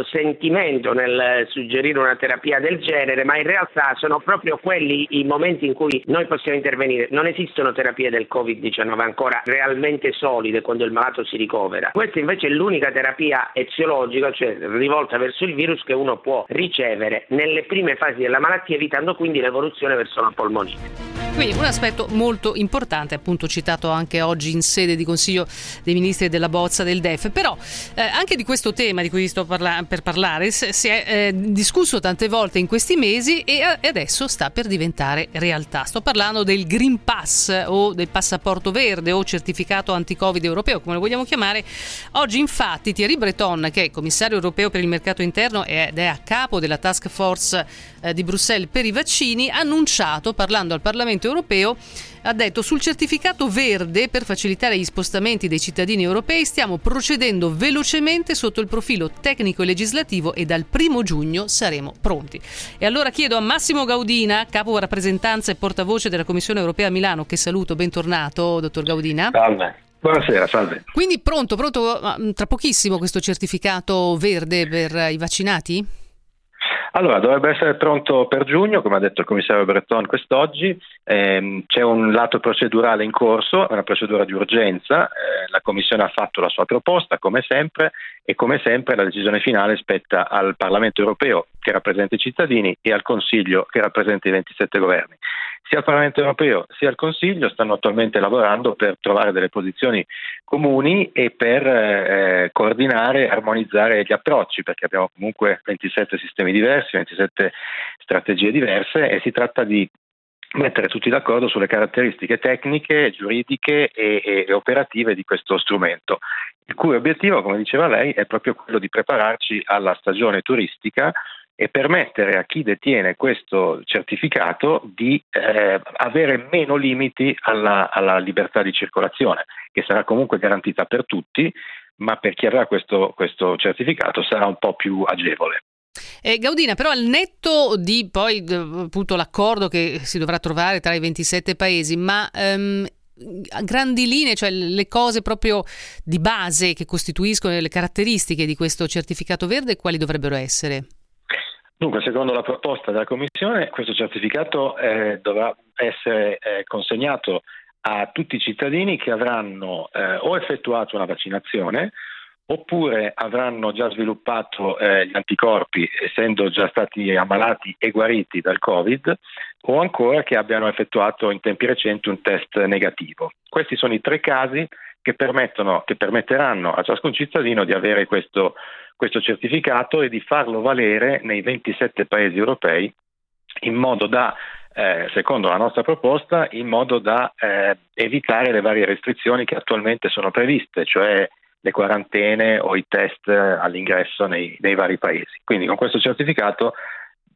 sentimento nel suggerire una terapia del genere, ma in realtà sono proprio quelli i momenti in cui noi possiamo intervenire. Non esistono terapie del Covid-19 19 ancora realmente solide quando il malato si ricovera. Questa invece è l'unica terapia eziologica, cioè rivolta verso il virus che uno può ricevere nelle prime fasi della malattia, evitando quindi l'evoluzione verso la polmonite. Quindi un aspetto molto importante, appunto citato anche oggi in sede di Consiglio dei Ministri della bozza del DEF, però eh, anche di questo tema di cui sto parla- per parlare si è eh, discusso tante volte in questi mesi e, e adesso sta per diventare realtà. Sto parlando del Green Pass o del passaporto verde o certificato anti-Covid europeo, come lo vogliamo chiamare. Oggi infatti Thierry Breton, che è commissario europeo per il mercato interno ed è a capo della task force eh, di Bruxelles per i vaccini, ha annunciato, parlando al Parlamento europeo, ha detto sul certificato verde per facilitare gli spostamenti dei cittadini europei stiamo procedendo velocemente sotto il profilo tecnico e legislativo e dal primo giugno saremo pronti. E allora chiedo a Massimo Gaudina, capo rappresentanza e portavoce della Commissione europea a Milano, che saluto, bentornato dottor Gaudina. Salve. Buonasera, salve. Quindi pronto, pronto tra pochissimo questo certificato verde per i vaccinati? Allora, dovrebbe essere pronto per giugno, come ha detto il commissario Breton quest'oggi. Eh, c'è un lato procedurale in corso, una procedura di urgenza. Eh, la Commissione ha fatto la sua proposta, come sempre, e come sempre la decisione finale spetta al Parlamento europeo, che rappresenta i cittadini, e al Consiglio, che rappresenta i 27 governi sia il Parlamento europeo sia il Consiglio stanno attualmente lavorando per trovare delle posizioni comuni e per eh, coordinare e armonizzare gli approcci, perché abbiamo comunque 27 sistemi diversi, 27 strategie diverse e si tratta di mettere tutti d'accordo sulle caratteristiche tecniche, giuridiche e, e, operative di questo strumento, il cui obiettivo, come diceva lei, è proprio quello di prepararci alla stagione turistica e permettere a chi detiene questo certificato di eh, avere meno limiti alla, alla, libertà di circolazione, che sarà comunque garantita per tutti, ma per chi avrà questo, questo certificato sarà un po' più agevole. Eh, Gaudina, però al netto di poi appunto l'accordo che si dovrà trovare tra i 27 paesi, ma ehm, a grandi linee, cioè le cose proprio di base che costituiscono le caratteristiche di questo certificato verde, quali dovrebbero essere? Dunque, secondo la proposta della Commissione, questo certificato eh, dovrà essere eh, consegnato a tutti i cittadini che avranno eh, o effettuato una vaccinazione oppure avranno già sviluppato eh, gli anticorpi essendo già stati ammalati e guariti dal Covid o ancora che abbiano effettuato in tempi recenti un test negativo. Questi sono i tre casi che, che permetteranno a ciascun cittadino di avere questo questo certificato e di farlo valere nei 27 paesi europei in modo da, eh, secondo la nostra proposta, in modo da eh, evitare le varie restrizioni che attualmente sono previste, cioè le quarantene o i test all'ingresso nei, nei vari paesi. Quindi con questo certificato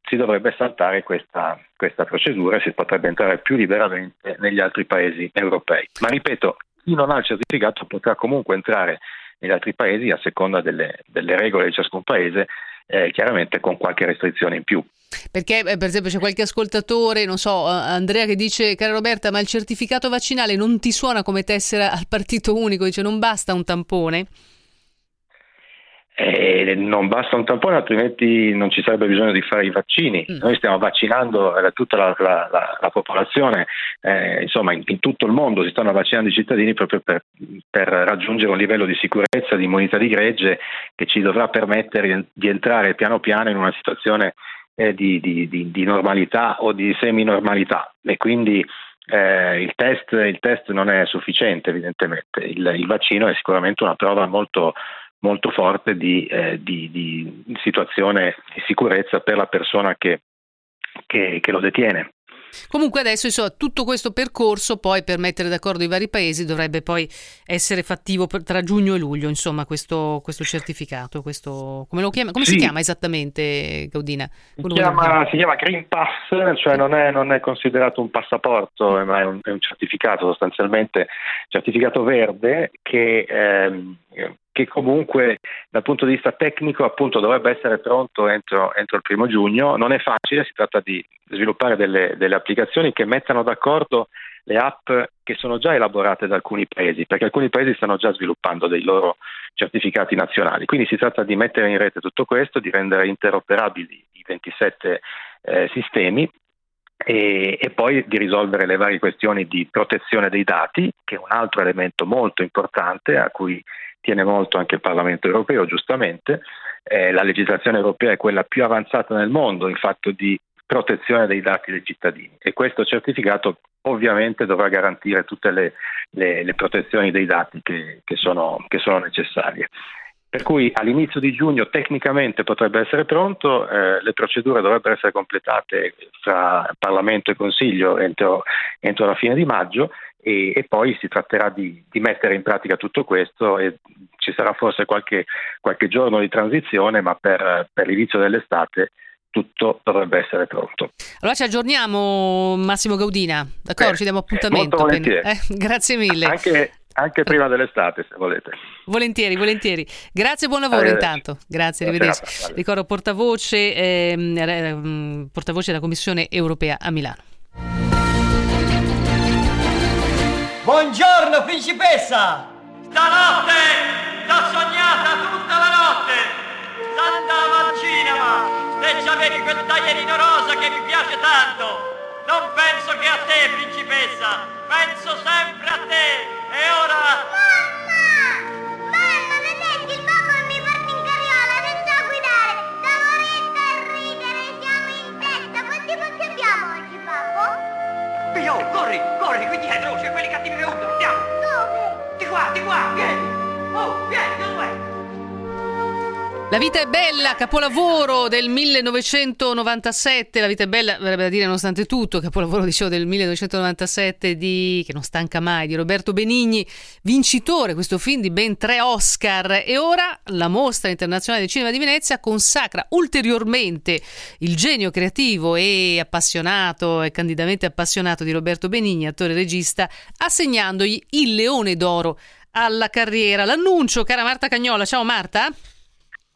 si dovrebbe saltare questa, questa procedura e si potrebbe entrare più liberamente negli altri paesi europei. Ma ripeto, chi non ha il certificato potrà comunque entrare negli altri paesi a seconda delle, delle regole di ciascun paese, eh, chiaramente con qualche restrizione in più. Perché, eh, per esempio, c'è qualche ascoltatore, non so, Andrea che dice, cara Roberta, ma il certificato vaccinale non ti suona come tessera al partito unico, dice non basta un tampone? Eh, non basta un tampone, altrimenti non ci sarebbe bisogno di fare i vaccini. Mm. Noi stiamo vaccinando eh, tutta la, la, la, la popolazione, eh, insomma, in, in, tutto il mondo si stanno vaccinando i cittadini proprio per, per, raggiungere un livello di sicurezza, di immunità di gregge che ci dovrà permettere di entrare piano piano in una situazione eh, di, di, di, di, normalità o di semi-normalità. E quindi eh, il, test, il, test, non è sufficiente, evidentemente. Il, il vaccino è sicuramente una prova molto molto forte di, eh, di, di, situazione di sicurezza per la persona che, che, che lo detiene. Comunque adesso insomma, tutto questo percorso poi per mettere d'accordo i vari paesi dovrebbe poi essere fattivo per, tra giugno e luglio, insomma questo, questo certificato, questo, come, chiama, come sì. si chiama esattamente Gaudina? Si chiama, si chiama, Green Pass, cioè non è, non è, considerato un passaporto ma è un, è un certificato sostanzialmente, certificato verde che... Ehm, che comunque dal punto di vista tecnico appunto dovrebbe essere pronto entro, entro il primo giugno. Non è facile, si tratta di sviluppare delle, delle applicazioni che mettano d'accordo le app che sono già elaborate da alcuni paesi, perché alcuni paesi stanno già sviluppando dei loro certificati nazionali. Quindi si tratta di mettere in rete tutto questo, di rendere interoperabili i 27 eh, sistemi e, e, poi di risolvere le varie questioni di protezione dei dati, che è un altro elemento molto importante a cui tiene molto anche il Parlamento europeo, giustamente. Eh, la legislazione europea è quella più avanzata nel mondo in fatto di protezione dei dati dei cittadini e questo certificato ovviamente dovrà garantire tutte le, le, le protezioni dei dati che, che, sono, che, sono, necessarie. Per cui all'inizio di giugno tecnicamente potrebbe essere pronto, eh, le procedure dovrebbero essere completate fra Parlamento e Consiglio entro, entro la fine di maggio e, e poi si tratterà di, di, mettere in pratica tutto questo e ci sarà forse qualche, qualche giorno di transizione, ma per, per l'inizio dell'estate tutto dovrebbe essere pronto. Allora ci aggiorniamo Massimo Gaudina, d'accordo? Eh, ci diamo appuntamento. Eh, grazie mille. Anche, anche, prima dell'estate se volete. Volentieri, volentieri. Grazie e buon lavoro intanto. Grazie, arrivederci. Ricordo portavoce, ehm, portavoce della Commissione europea a Milano. Buongiorno principessa! Stanotte l'ho sognata tutta la notte! S'andava al cinema e c'avevi quel taglierino rosa che mi piace tanto! Non penso che a te, principessa! Penso sempre a te! E ora... Mamma! Mamma, vedete il babbo mi porta in carriola, so guidare! Da morire e ridere, siamo in testa! Quanti punti abbiamo oggi, babbo? Io, corri, corri qui dietro, c'è quelli cattivi che urlano, andiamo! Dove? Di qua, di qua, vieni! Oh, vieni? La vita è bella, capolavoro del 1997, La vita è bella, verrebbe da dire nonostante tutto, capolavoro dicevo del 1997 di, che non stanca mai, di Roberto Benigni, vincitore questo film di ben tre Oscar e ora la Mostra Internazionale del Cinema di Venezia consacra ulteriormente il genio creativo e appassionato e candidamente appassionato di Roberto Benigni, attore e regista, assegnandogli il Leone d'Oro alla carriera. L'annuncio, cara Marta Cagnola, ciao Marta.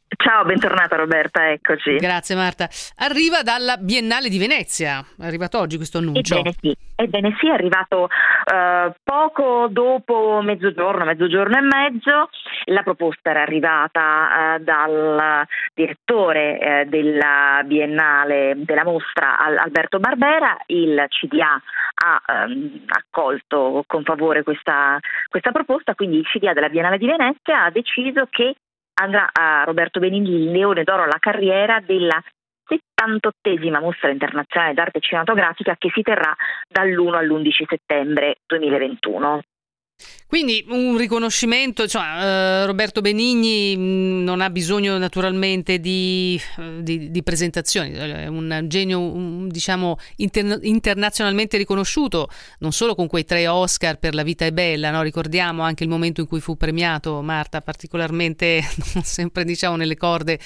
Ciao, bentornata Roberta, eccoci. Grazie Marta. Arriva dalla Biennale di Venezia, è arrivato oggi questo annuncio. Ebbene sì, Ebbene sì è arrivato uh, poco dopo mezzogiorno, mezzogiorno e mezzo, la proposta era arrivata uh, dal direttore uh, della Biennale, della mostra Alberto Barbera, il CDA ha um, accolto con favore questa, questa proposta, quindi il CDA della Biennale di Venezia ha deciso che andrà a Roberto Benigni il Leone d'Oro alla carriera della 78esima mostra internazionale d'arte cinematografica che si terrà dall'1 all'11 settembre 2021. Quindi un riconoscimento, cioè, eh, Roberto Benigni mh, non ha bisogno naturalmente di, eh, di, di, presentazioni, è un genio un, diciamo inter- internazionalmente riconosciuto, non solo con quei tre Oscar per La vita è bella, no? ricordiamo anche il momento in cui fu premiato Marta, particolarmente sempre diciamo nelle corde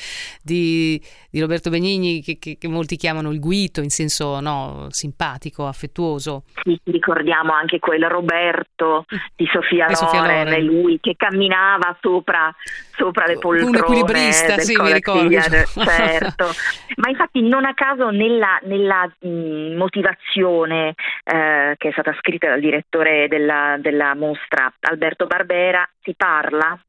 di, di Roberto Benigni che, che, che, molti chiamano il guito in senso no, simpatico, affettuoso. Sì, ricordiamo anche quel Roberto di Sofia Loren, Loren. lui che camminava sopra, sopra le poltrone. Un equilibrista, sì, mi ricordo. Certo, ma infatti non a caso nella, nella mh, motivazione eh, che è stata scritta dal direttore della, della mostra Alberto Barbera si parla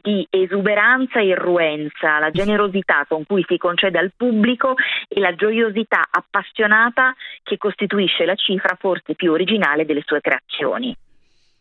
di esuberanza e irruenza, la generosità con cui si concede al pubblico e la gioiosità appassionata che costituisce la cifra forse più originale delle sue creazioni.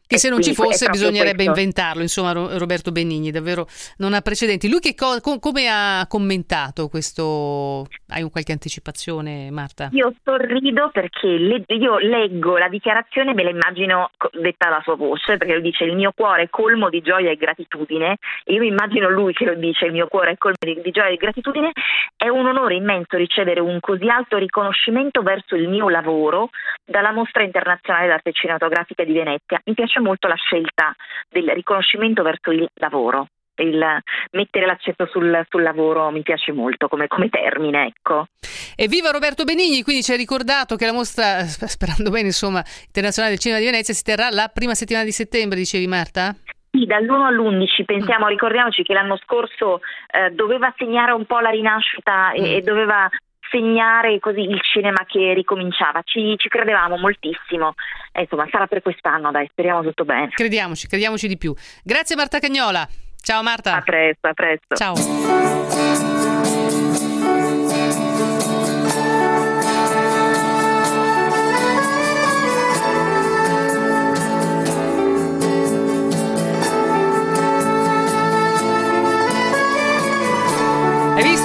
Che se non ci fosse bisognerebbe questo. inventarlo, insomma Roberto Benigni davvero non ha precedenti. Lui che co- come ha commentato questo? Hai un qualche anticipazione Marta? Io sorrido perché le- io leggo la dichiarazione e me la immagino detta alla sua voce, perché lui dice il mio cuore è colmo di gioia e gratitudine e io immagino lui che lo dice il mio cuore è colmo di, di gioia e gratitudine è un onore immenso ricevere un così alto riconoscimento verso il mio lavoro dalla Mostra Internazionale d'Arte Cinematografica di Venezia. Mi piace molto la scelta del riconoscimento verso il lavoro il mettere l'accento sul, sul, lavoro mi piace molto come, come termine. Ecco. Evviva Roberto Benigni, quindi ci hai ricordato che la mostra, sperando bene, insomma, internazionale del cinema di Venezia si terrà la prima settimana di settembre, dicevi Marta? Sì, dall'1 all'11 pensiamo, ricordiamoci che l'anno scorso eh, doveva segnare un po' la rinascita e, mm. e doveva segnare così il cinema che ricominciava. Ci, ci credevamo moltissimo. E, insomma, sarà per quest'anno, dai, speriamo tutto bene. Crediamoci, crediamoci di più. Grazie Marta Cagnola. Ciao Marta. A presto, a presto. Ciao.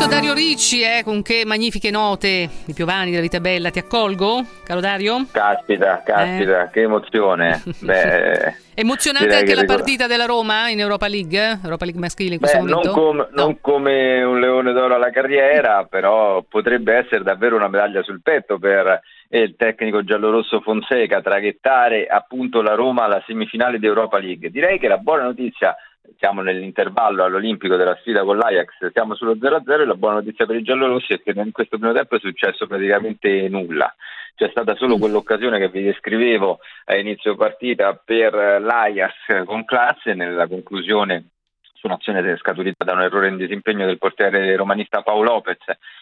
Visto Dario Ricci, eh, con che magnifiche note di Piovani della Vita Bella, ti accolgo, caro Dario? Caspita, caspita, eh. che emozione. Beh, Emozionante anche la ricordo... partita della Roma in Europa League, Europa League maschile in questo Beh, momento? Non, com- no. non come un leone d'oro alla carriera, però potrebbe essere davvero una medaglia sul petto per il tecnico giallorosso Fonseca traghettare appunto la Roma alla semifinale di Europa League. Direi che la buona notizia siamo nell'intervallo all'Olimpico della sfida con l'Ajax, siamo sullo 0-0 e la buona notizia per i giallorossi è che in questo primo tempo è successo praticamente nulla. C'è stata solo quell'occasione che vi descrivevo a inizio partita per l'Ajax con classe nella conclusione su un'azione scaturita da un errore in disimpegno del portiere romanista Paolo Lopez,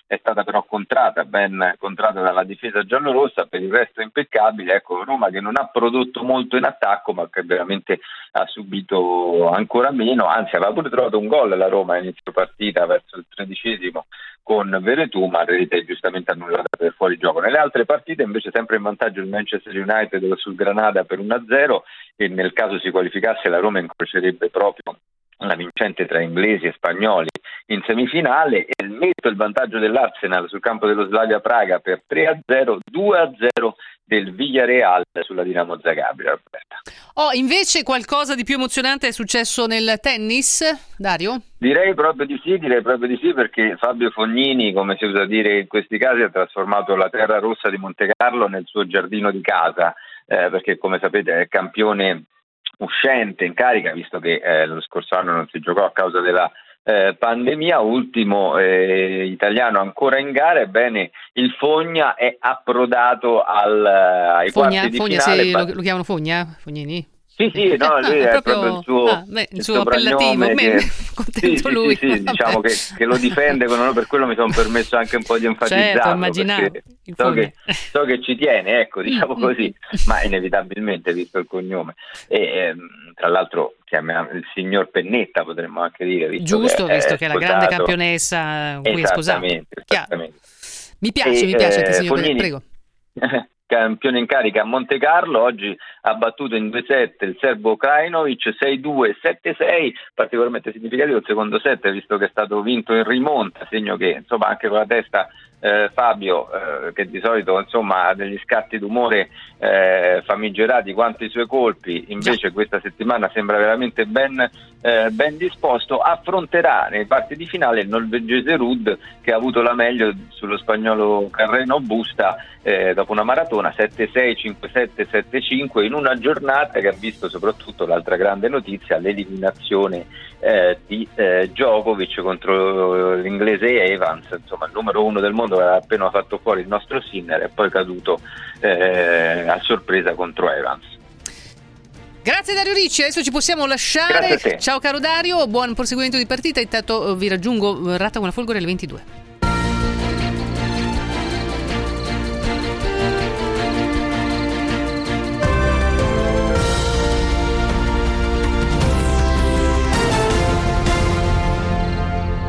è stata però contrata, ben contrata dalla difesa giallorossa, per il resto impeccabile, ecco Roma che non ha prodotto molto in attacco ma che veramente ha subito ancora meno, anzi aveva pure trovato un gol la Roma inizio partita verso il tredicesimo con Veretù, ma rete giustamente annullata per fuori gioco. Nelle altre partite invece sempre in vantaggio il Manchester United sul Granada per 1-0 e nel caso si qualificasse la Roma incrocerebbe proprio la vincente tra inglesi e spagnoli in semifinale e metto il vantaggio dell'Arsenal sul campo dello Slavia Praga per 3-0, 2-0 del Villarreal sulla Dinamo Zagabria. Oh, invece qualcosa di più emozionante è successo nel tennis, Dario? Direi proprio di sì, direi proprio di sì perché Fabio Fognini, come si usa dire in questi casi, ha trasformato la terra rossa di Monte Carlo nel suo giardino di casa, eh, perché come sapete è campione uscente in carica, visto che eh, lo scorso anno non si giocò a causa della eh, pandemia, ultimo eh, italiano ancora in gara, ebbene il Fogna è approdato al, ai Fogna, quarti di Fogna, finale. Lo, lo, chiamano Fogna? Fognini? Sì, sì, no, lui è proprio, proprio il suo, ah, beh, il suo appellativo, che, contento sì, lui. Sì, sì, diciamo che, che, lo difende onore, per quello mi sono permesso anche un po' di enfatizzarlo. Certo. So che, so che, ci tiene, ecco, diciamo così, ma inevitabilmente visto il cognome. E, ehm, tra l'altro il signor Pennetta, potremmo anche dire. Visto Giusto, che visto che è la grande campionessa cui è sposato. Esattamente. Mi piace, e, mi piace, eh, signor Fognini, prego. Campione in carica a Monte Carlo, oggi ha battuto in 2-7 il serbo Krajinovic 6-2, 7-6, particolarmente significativo il secondo set visto che è stato vinto in rimonta, segno che insomma anche con la testa eh, Fabio, eh, che di solito insomma, ha degli scatti d'umore eh, famigerati quanto i suoi colpi, invece questa settimana sembra veramente ben, eh, ben, disposto, affronterà nei parti di finale il norvegese Rud che ha avuto la meglio sullo spagnolo Carreno Busta eh, dopo una maratona 7-6, 5-7, 7-5 in una giornata che ha visto soprattutto l'altra grande notizia, l'eliminazione eh, di Djokovic contro l'inglese Evans, insomma il numero uno del mondo che aveva appena fatto fuori il nostro Sinner e poi caduto eh, a sorpresa contro Evans. Grazie Dario Ricci, adesso ci possiamo lasciare. Ciao caro Dario, buon proseguimento di partita. Intanto vi raggiungo Ratta con la Folgore alle 22.